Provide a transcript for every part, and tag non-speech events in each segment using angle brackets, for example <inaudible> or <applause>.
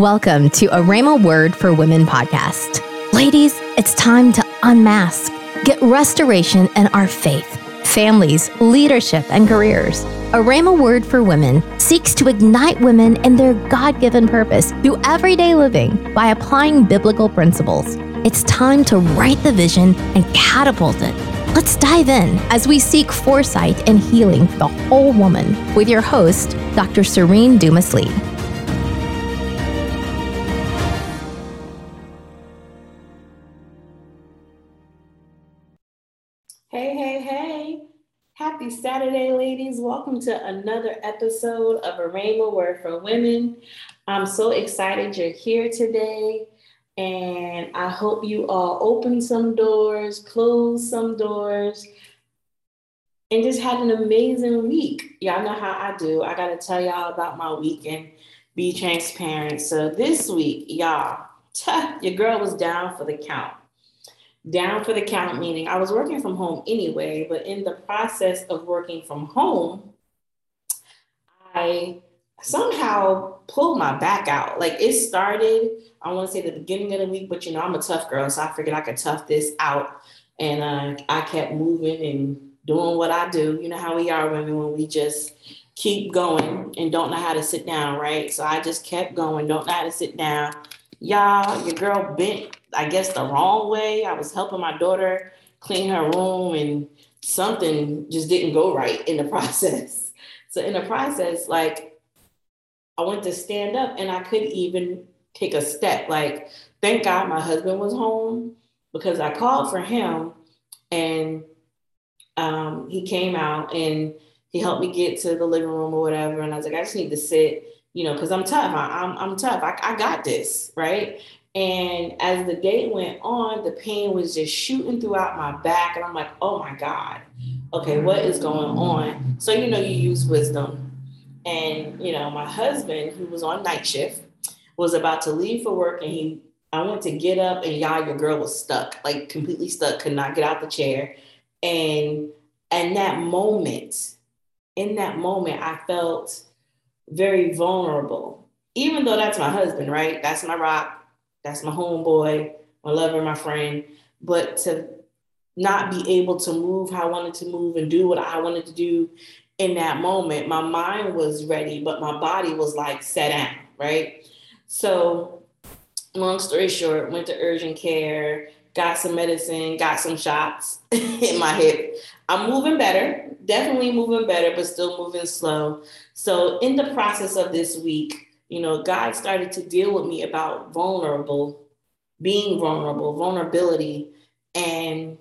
Welcome to a Rhema Word for Women podcast. Ladies, it's time to unmask, get restoration in our faith, families, leadership, and careers. A Rhema Word for Women seeks to ignite women in their God given purpose through everyday living by applying biblical principles. It's time to write the vision and catapult it. Let's dive in as we seek foresight and healing for the whole woman with your host, Dr. Serene Dumas Lee. Happy Saturday, ladies. Welcome to another episode of A Rhema Word for Women. I'm so excited you're here today. And I hope you all open some doors, close some doors, and just had an amazing week. Y'all know how I do. I got to tell y'all about my week and be transparent. So this week, y'all, <laughs> your girl was down for the count down for the count, meaning I was working from home anyway, but in the process of working from home, I somehow pulled my back out. Like it started, I want to say the beginning of the week, but you know, I'm a tough girl, so I figured I could tough this out. And uh, I kept moving and doing what I do. You know how we are women when we just keep going and don't know how to sit down, right? So I just kept going, don't know how to sit down. Y'all, your girl bent I guess, the wrong way. I was helping my daughter clean her room and something just didn't go right in the <laughs> process. So in the process, like I went to stand up and I couldn't even take a step. Like, thank God my husband was home because I called for him and um, he came out and he helped me get to the living room or whatever. And I was like, I just need to sit, you know, because I'm tough. I, am I'm, I'm tough. I, I got this, right? And as the day went on, the pain was just shooting throughout my back. And I'm like, oh my God, okay, what is going on? So, you know, you use wisdom. And, you know, my husband, who was on night shift, was about to leave for work. And he, I went to get up, and y'all, your girl was stuck, like completely stuck, could not get out the chair. And, and that moment, in that moment, I felt very vulnerable, even though that's my husband, right? That's my rock that's my homeboy, my lover, my friend. But to not be able to move how I wanted to move and do what I wanted to do in that moment, my mind was ready, but my body was like set down, right? So, long story short, went to urgent care, got some medicine, got some shots <laughs> in my hip. I'm moving better, definitely moving better, but still moving slow. So, in the process of this week, you know, God started to deal with me about vulnerable, being vulnerable, vulnerability. And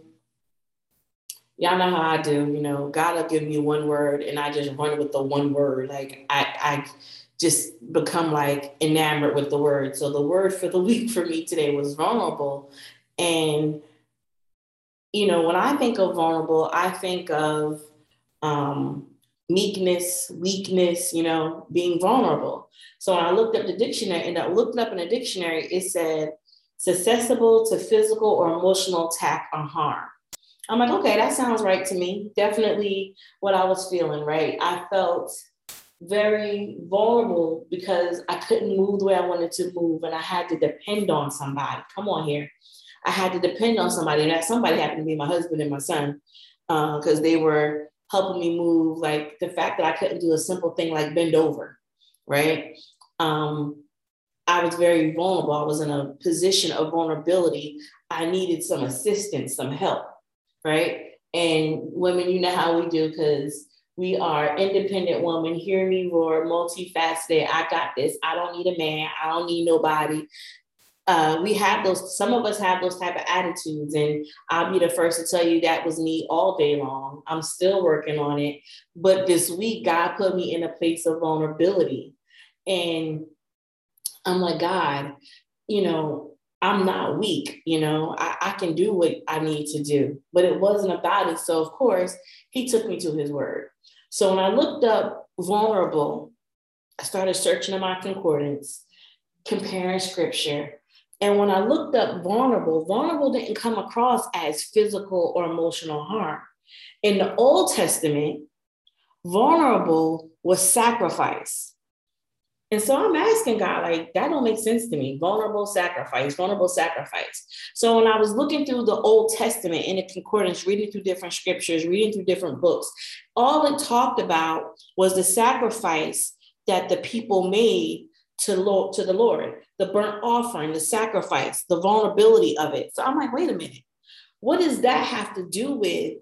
y'all know how I do, you know, God will give me one word and I just run with the one word. Like I, I just become like enamored with the word. So the word for the <laughs> week for me today was vulnerable. And, you know, when I think of vulnerable, I think of um, meekness, weakness, you know, being vulnerable. So when I looked up the dictionary and I looked up in the dictionary, it said susceptible to physical or emotional attack or harm. I'm like, okay, that sounds right to me. Definitely what I was feeling, right? I felt very vulnerable because I couldn't move the way I wanted to move and I had to depend on somebody. Come on here. I had to depend on somebody, and that somebody happened to be my husband and my son because uh, they were helping me move, like the fact that I couldn't do a simple thing like bend over, right? Um, I was very vulnerable. I was in a position of vulnerability. I needed some assistance, some help, right? And women, you know how we do because we are independent women. Hear me roar, multifaceted. I got this. I don't need a man. I don't need nobody uh, we have those some of us have those type of attitudes. And i'll be the first to tell you that was me all day long. I'm still working on it. But this week god put me in a place of vulnerability. And i'm like god you know i'm not weak you know I, I can do what i need to do. But it wasn't about it. So of course he took me to his word. So when i looked up vulnerable i started searching in my concordance comparing scripture and when I looked up vulnerable, vulnerable didn't come across as physical or emotional harm. In the Old Testament, vulnerable was sacrifice. And so I'm asking God, like, that don't make sense to me. Vulnerable sacrifice, vulnerable sacrifice. So when I was looking through the Old Testament in the concordance, reading through different scriptures, reading through different books, all it talked about was the sacrifice that the people made to Lord to the Lord, the burnt offering, the sacrifice, the vulnerability of it. So I'm like, wait a minute, what does that have to do with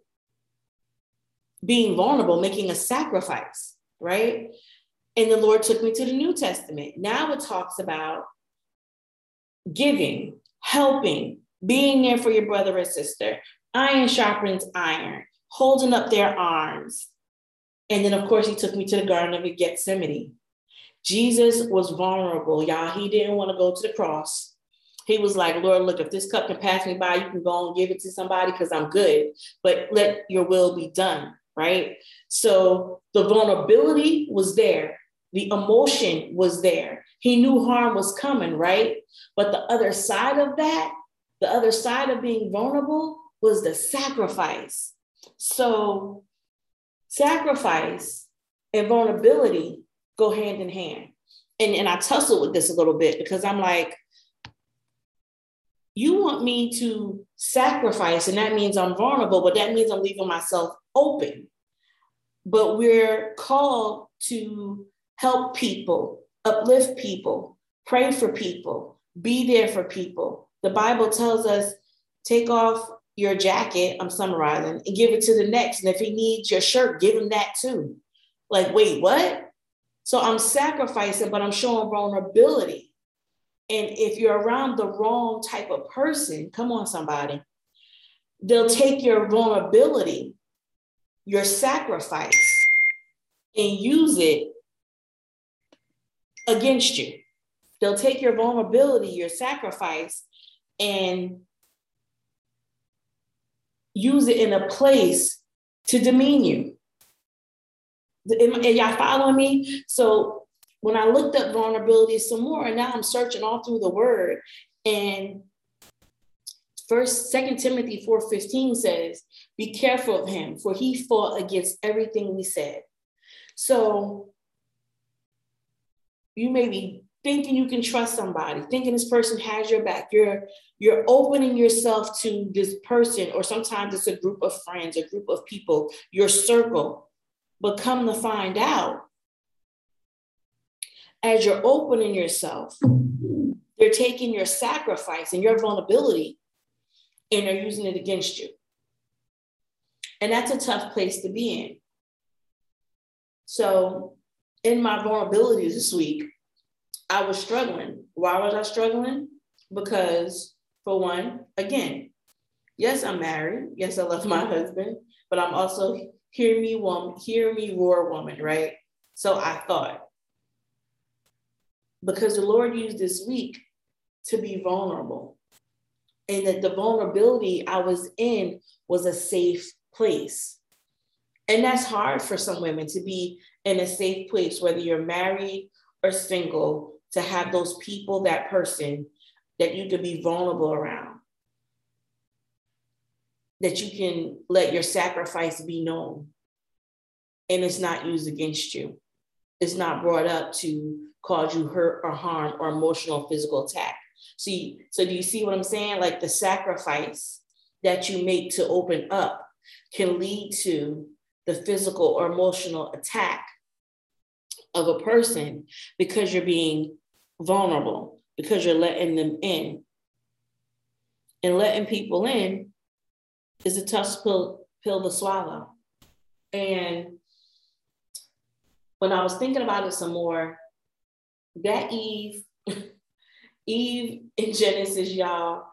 being vulnerable, making a sacrifice, right? And the Lord took me to the New Testament. Now it talks about giving, helping, being there for your brother or sister. Iron sharpens iron, holding up their arms. And then, of course, he took me to the Garden of Gethsemane. Jesus was vulnerable, y'all. He didn't want to go to the cross. He was like, Lord, look, if this cup can pass me by, you can go and give it to somebody because I'm good, but let your will be done, right? So the vulnerability was there, the emotion was there. He knew harm was coming, right? But the other side of that, the other side of being vulnerable was the sacrifice. So sacrifice and vulnerability go hand in hand. And, and I tussle with this a little bit because I'm like, you want me to sacrifice, and that means I'm vulnerable, but that means I'm leaving myself open. But we're called to help people, uplift people, pray for people, be there for people. The Bible tells us take off your jacket, I'm summarizing, and give it to the next. And if he needs your shirt, give him that too. Like, wait, what? So I'm sacrificing, but I'm showing vulnerability. And if you're around the wrong type of person, come on, somebody, they'll take your vulnerability, your sacrifice, and use it against you. They'll take your vulnerability, your sacrifice, and use it in a place to demean you. Y'all following me? So when I looked up vulnerability some more, and now I'm searching all through the word, and First, Second Timothy 4:15 says, "Be careful of him, for he fought against everything we said." So you may be thinking you can trust somebody, thinking this person has your back. You're you're opening yourself to this person, or sometimes it's a group of friends, a group of people, your circle. But come to find out, as you're opening yourself, they're taking your sacrifice and your vulnerability and they're using it against you. And that's a tough place to be in. So, in my vulnerabilities this week, I was struggling. Why was I struggling? Because, for one, again, yes, I'm married. Yes, I love my husband, but I'm also hear me woman, hear me roar woman, right? So I thought, because the Lord used this week to be vulnerable. And that the vulnerability I was in was a safe place. And that's hard for some women to be in a safe place, whether you're married or single, to have those people, that person that you can be vulnerable around that you can let your sacrifice be known and it's not used against you. It's not brought up to cause you hurt or harm or emotional physical attack. See, so do you see what I'm saying? Like the sacrifice that you make to open up can lead to the physical or emotional attack of a person because you're being vulnerable, because you're letting them in. And letting people in is a tough pill, pill to swallow. And when I was thinking about it some more, that Eve, <laughs> Eve in Genesis, y'all,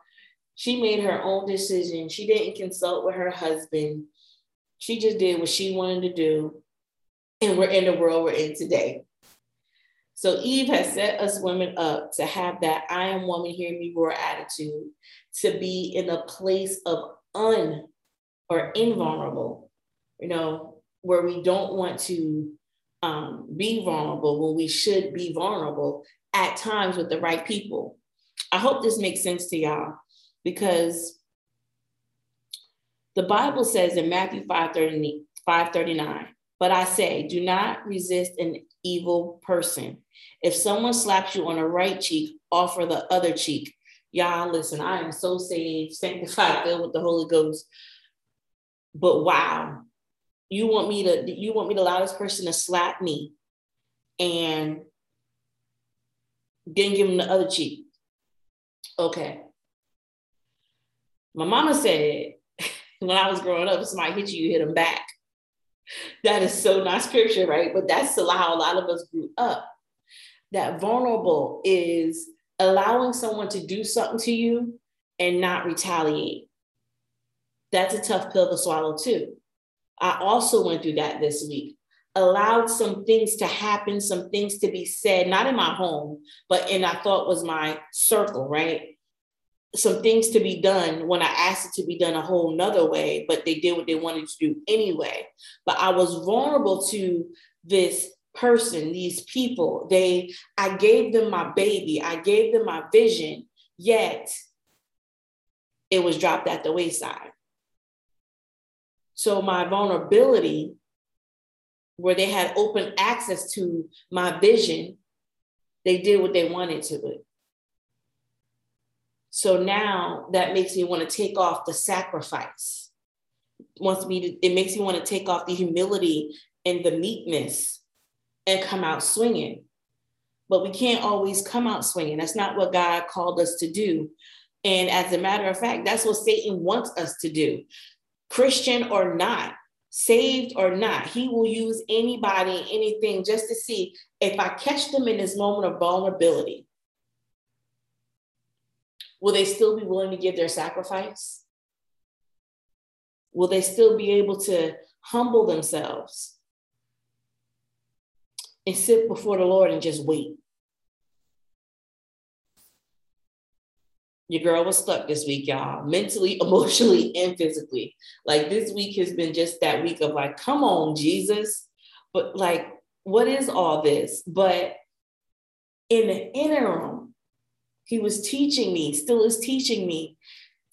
she made her own decision. She didn't consult with her husband. She just did what she wanted to do. And we're in the world we're in today. So Eve has set us women up to have that I am woman, hear me roar attitude, to be in a place of un or invulnerable, you know, where we don't want to um, be vulnerable when we should be vulnerable at times with the right people. I hope this makes sense to y'all because the Bible says in Matthew 5 39, But I say, do not resist an evil person. If someone slaps you on the right cheek, offer the other cheek. Y'all, listen, I am so saved, sanctified, filled with the Holy Ghost. But wow, you want me to you want me to allow this person to slap me and then give him the other cheek. Okay. My mama said <laughs> when I was growing up, somebody hit you, you hit them back. That is so not scripture, right? But that's how a lot of us grew up. That vulnerable is allowing someone to do something to you and not retaliate. That's a tough pill to swallow, too. I also went through that this week. Allowed some things to happen, some things to be said, not in my home, but in I thought was my circle, right? some things to be done when I asked it to be done a whole nother way, but they did what they wanted to do anyway. But I was vulnerable to this person, these people. They, I gave them my baby, I gave them my vision, yet it was dropped at the wayside. So my vulnerability, where they had open access to my vision, they did what they wanted to it. So now that makes me want to take off the sacrifice. Wants me to, it makes me want to take off the humility and the meekness and come out swinging. But we can't always come out swinging. That's not what God called us to do. And as a matter of fact, that's what Satan wants us to do. Christian or not, saved or not, he will use anybody, anything just to see if I catch them in this moment of vulnerability Will they still be willing to give their sacrifice? Will they still be able to humble themselves and sit before the Lord and just wait? Your girl was stuck this week, y'all, mentally, <laughs> emotionally, and physically. Like this week has been just that week of like, come on, Jesus. But like, what is all this? But in the interim, he was teaching me, still is teaching me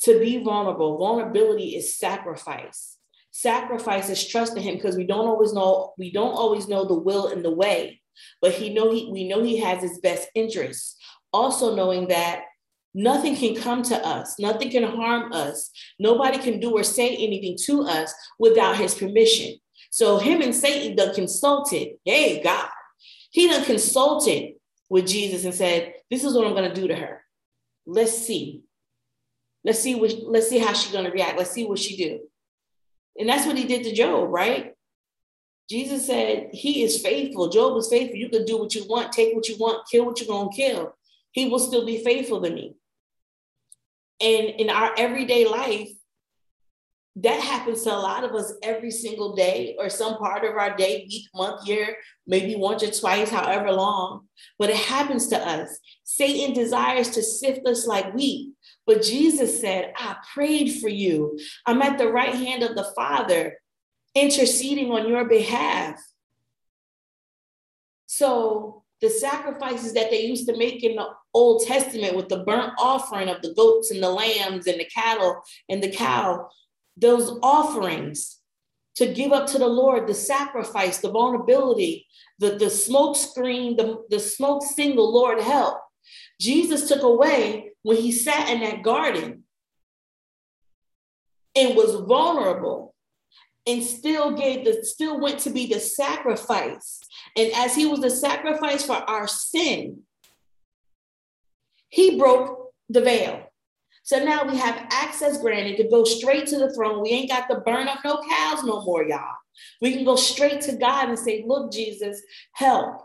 to be vulnerable. Vulnerability is sacrifice. Sacrifice trust in him because we don't always know, we don't always know the will and the way, but he know he we know he has his best interests. Also knowing that nothing can come to us, nothing can harm us, nobody can do or say anything to us without his permission. So him and Satan done consulted, hey God, he done consulted with Jesus and said, This is what I'm going to do to her. Let's see. Let's see what let's see how she's going to react. Let's see what she do. And that's what he did to Job, right? Jesus said, He is faithful. Job was faithful. You can do what you want, take what you want, kill what you're going to kill. He will still be faithful to me. And in our everyday life, that happens to a lot of us every single day or some part of our day, week, month, year, maybe once or twice, however long. But it happens to us. Satan desires to sift us like wheat. But Jesus said, I prayed for you. I'm at the right hand of the Father, interceding on your behalf. So the sacrifices that they used to make in the Old Testament with the burnt offering of the goats and the lambs and the cattle and the cow, those offerings to give up to the Lord, the sacrifice, the vulnerability, the, the smoke screen, the, the smoke single, Lord help. Jesus took away when he sat in that garden and was vulnerable and still gave the still went to be the sacrifice. And as he was the sacrifice for our sin, he broke the veil. So now we have access granted to go straight to the throne. We ain't got to burn up no cows no more, y'all. We can go straight to God and say, Look, Jesus, help.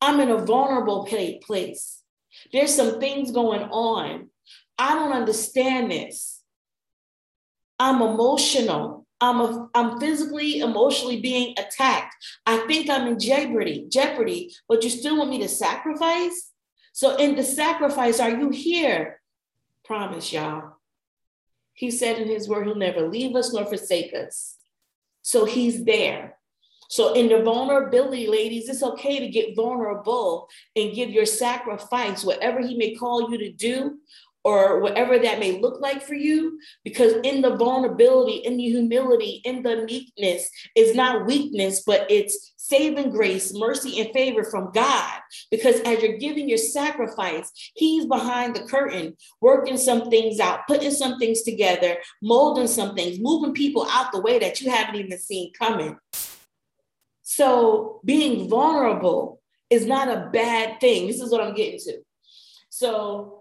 I'm in a vulnerable place. There's some things going on. I don't understand this. I'm emotional. I'm, a, I'm physically, emotionally being attacked. I think I'm in jeopardy, jeopardy, but you still want me to sacrifice? So in the sacrifice, are you here? Promise, y'all. He said in his word, he'll never leave us nor forsake us. So he's there. So in the vulnerability, ladies, it's okay to get vulnerable and give your sacrifice, whatever he may call you to do, or whatever that may look like for you. Because in the vulnerability, in the humility, in the meekness it's not weakness, but it's saving grace, mercy, and favor from God. Because as you're giving your sacrifice, He's behind the curtain, working some things out, putting some things together, molding some things, moving people out the way that you haven't even seen coming. So being vulnerable is not a bad thing. This is what I'm getting to. So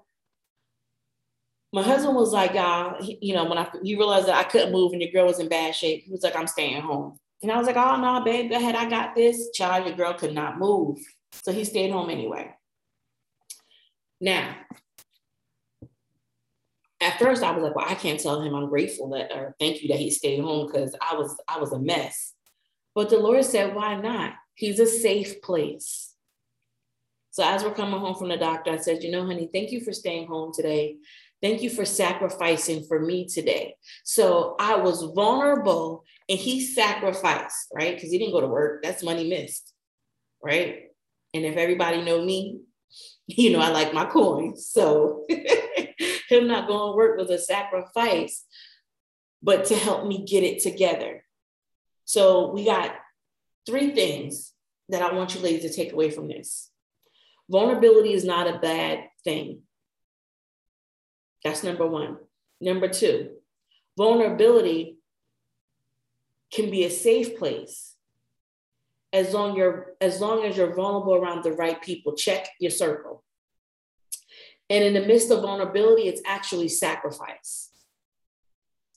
my husband was like, y'all, you know, when I you realized that I couldn't move and your girl was in bad shape, he was like, I'm staying home. And I was like, oh no, babe, go ahead, I got this. Child, your girl could not move. So he stayed home anyway. Now, at first I was like, well, I can't tell him I'm grateful that or thank you that he stayed home because I was I was a mess. But the Lord said, why not? He's a safe place. So as we're coming home from the doctor, I said, you know, honey, thank you for staying home today. Thank you for sacrificing for me today. So I was vulnerable and he sacrificed, right? Because he didn't go to work. That's money missed, right? And if everybody know me, <laughs> you know, I like my coins. So <laughs> him not going to work was a sacrifice, but to help me get it together. So we got three things that I want you ladies to take away from this. Vulnerability is not a bad thing. That's number one. Number two, vulnerability can be a safe place as long you're as long as you're vulnerable around the right people. Check your circle. And in the midst of vulnerability, it's actually sacrifice.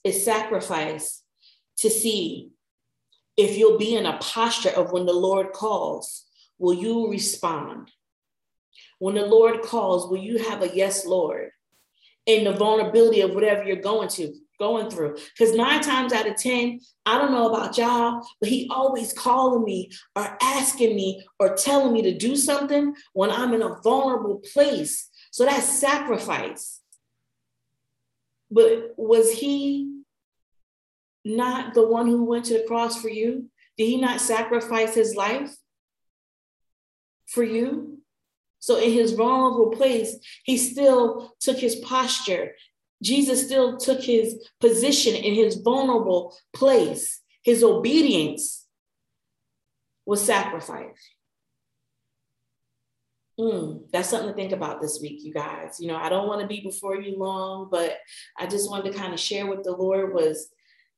It's sacrifice to see if you'll be in a posture of when the Lord calls, will you respond? When the Lord calls, will you have a yes, Lord? In the vulnerability of whatever you're going to, going through. Because nine times out of 10, I don't know about y'all, but he always calling me or asking me or telling me to do something when I'm in a vulnerable place. So that's sacrifice. But was he not the one who went to the cross for you? Did he not sacrifice his life for you? So, in his vulnerable place, he still took his posture. Jesus still took his position in his vulnerable place. His obedience was sacrifice. Mm, that's something to think about this week, you guys. You know, I don't want to be before you long, but I just wanted to kind of share what the Lord was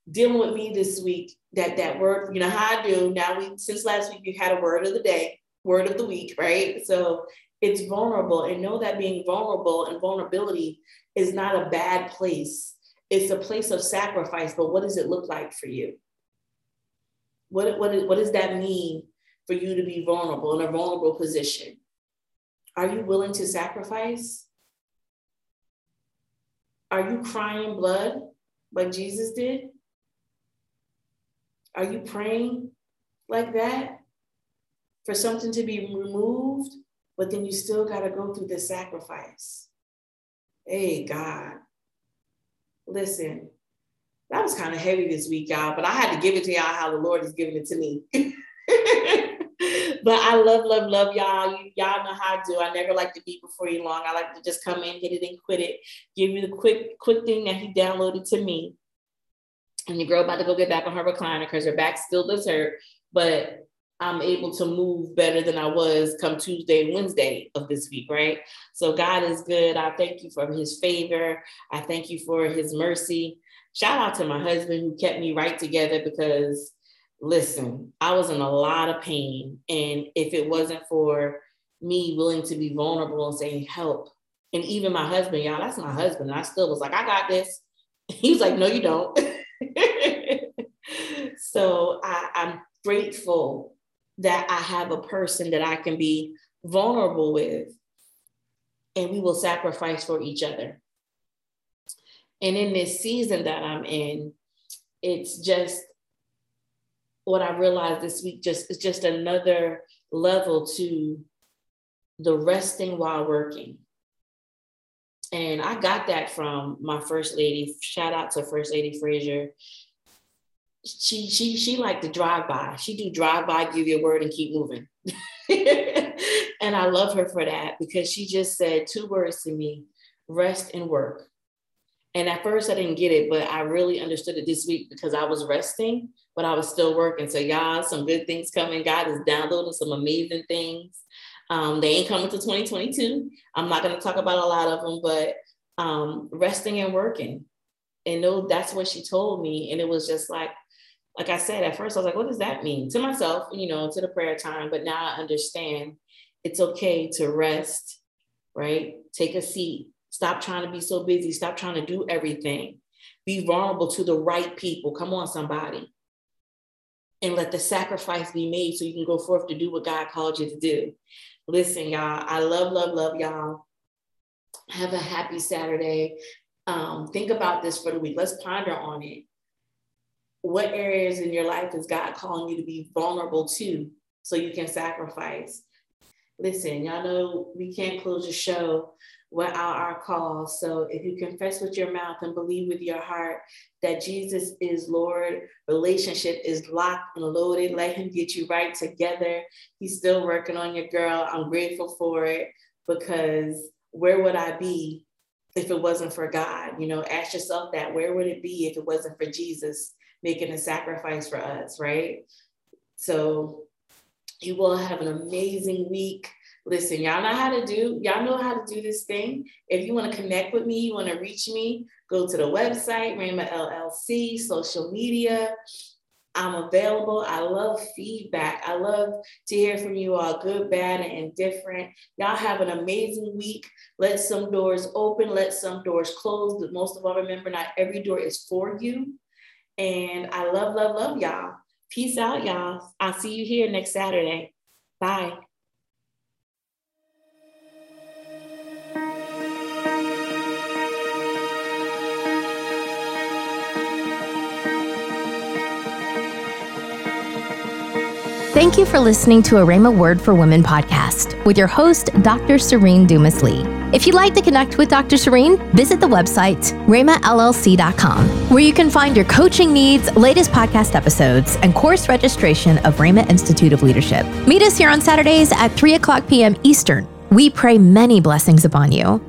dealing with me this week that that word you know how i do now we since last week you had a word of the day word of the week right so it's vulnerable and know that being vulnerable and vulnerability is not a bad place. It's a place of sacrifice but what does it look like for you? What, what, what does that mean for you to be vulnerable in a vulnerable position? Are you willing to sacrifice? Are you crying blood like jesus did? Are you praying like that for something to be removed, but then you still got to go through the sacrifice? Hey, God. Listen, that was kind of heavy this week, y'all, but I had to give it to y'all how the Lord is giving it to me. <laughs> but I love, love, love y'all. You, y'all know how I do. I never like to be before you long. I like to just come in, hit it, and quit it. Give you the quick, quick thing that he downloaded to me and your girl about to go get back on her recliner because her back still does hurt, but I'm able to move better than I was come Tuesday, Wednesday of this week, right? So God is good. I thank you for his favor. I thank you for his mercy. Shout out to my husband who kept me right together because listen, I was in a lot of pain. And if it wasn't for me willing to be vulnerable and saying help, and even my husband, y'all, that's my husband. I still was like, I got this. <laughs> He was like, no, you don't. <laughs> so I, I'm grateful that I have a person that I can be vulnerable with and we will sacrifice for each other. And in this season that I'm in, it's just what I realized this week just it's just another level to the resting while working. And I got that from my first lady. Shout out to First Lady Frazier. She she she like to drive by. She do drive by, give you a word, and keep moving. <laughs> and I love her for that because she just said two words to me. rest and work. And at first I didn't get it, but I really understood it this week because I was resting, but I was still working. So y'all, some good things coming. God is downloading some amazing things. Um, they ain't coming to 2022. I'm not going to talk about a lot of them, but um, resting and working. And no, that's what she told me. And it was just like, like I said, at first I was like, what does that mean to myself, you know, to the prayer time? But now I understand it's okay to rest, right? Take a seat, Stop trying to be so busy. Stop trying to do everything. Be vulnerable to the right people. Come on, somebody. And let the sacrifice be made so you can go forth to do what God called you to do. Listen, y'all, I love, love, love y'all. Have a happy Saturday. Um, think about this for the week. Let's ponder on it. What areas in your life is God calling you to be vulnerable to so you can sacrifice? Listen, y'all know we can't close the show without our call. So if you confess with your mouth and believe with your heart that Jesus is Lord, relationship is locked and loaded. Let him get you right together. He's still working on your girl. I'm grateful for it because where would I be if it wasn't for God? You know, ask yourself that. Where would it be if it wasn't for Jesus making a sacrifice for us, right? So you will have an amazing week. Listen, y'all know how to do, y'all know how to do this thing. If you want to connect with me, you want to reach me, go to the website, Rhema LLC, social media. I'm available. I love feedback. I love to hear from you all, good, bad, and indifferent. Y'all have an amazing week. Let some doors open, let some doors close. But most of all, remember, not every door is for you. And I love, love, love y'all. Peace out, y'all. I'll see you here next Saturday. Bye. Thank you for listening to a Rhema Word for Women podcast with your host, Dr. Serene Dumas Lee. If you'd like to connect with Dr. Serene, visit the website, rhemallc.com, where you can find your coaching needs, latest podcast episodes, and course registration of Rhema Institute of Leadership. Meet us here on Saturdays at 3 o'clock p.m. Eastern. We pray many blessings upon you.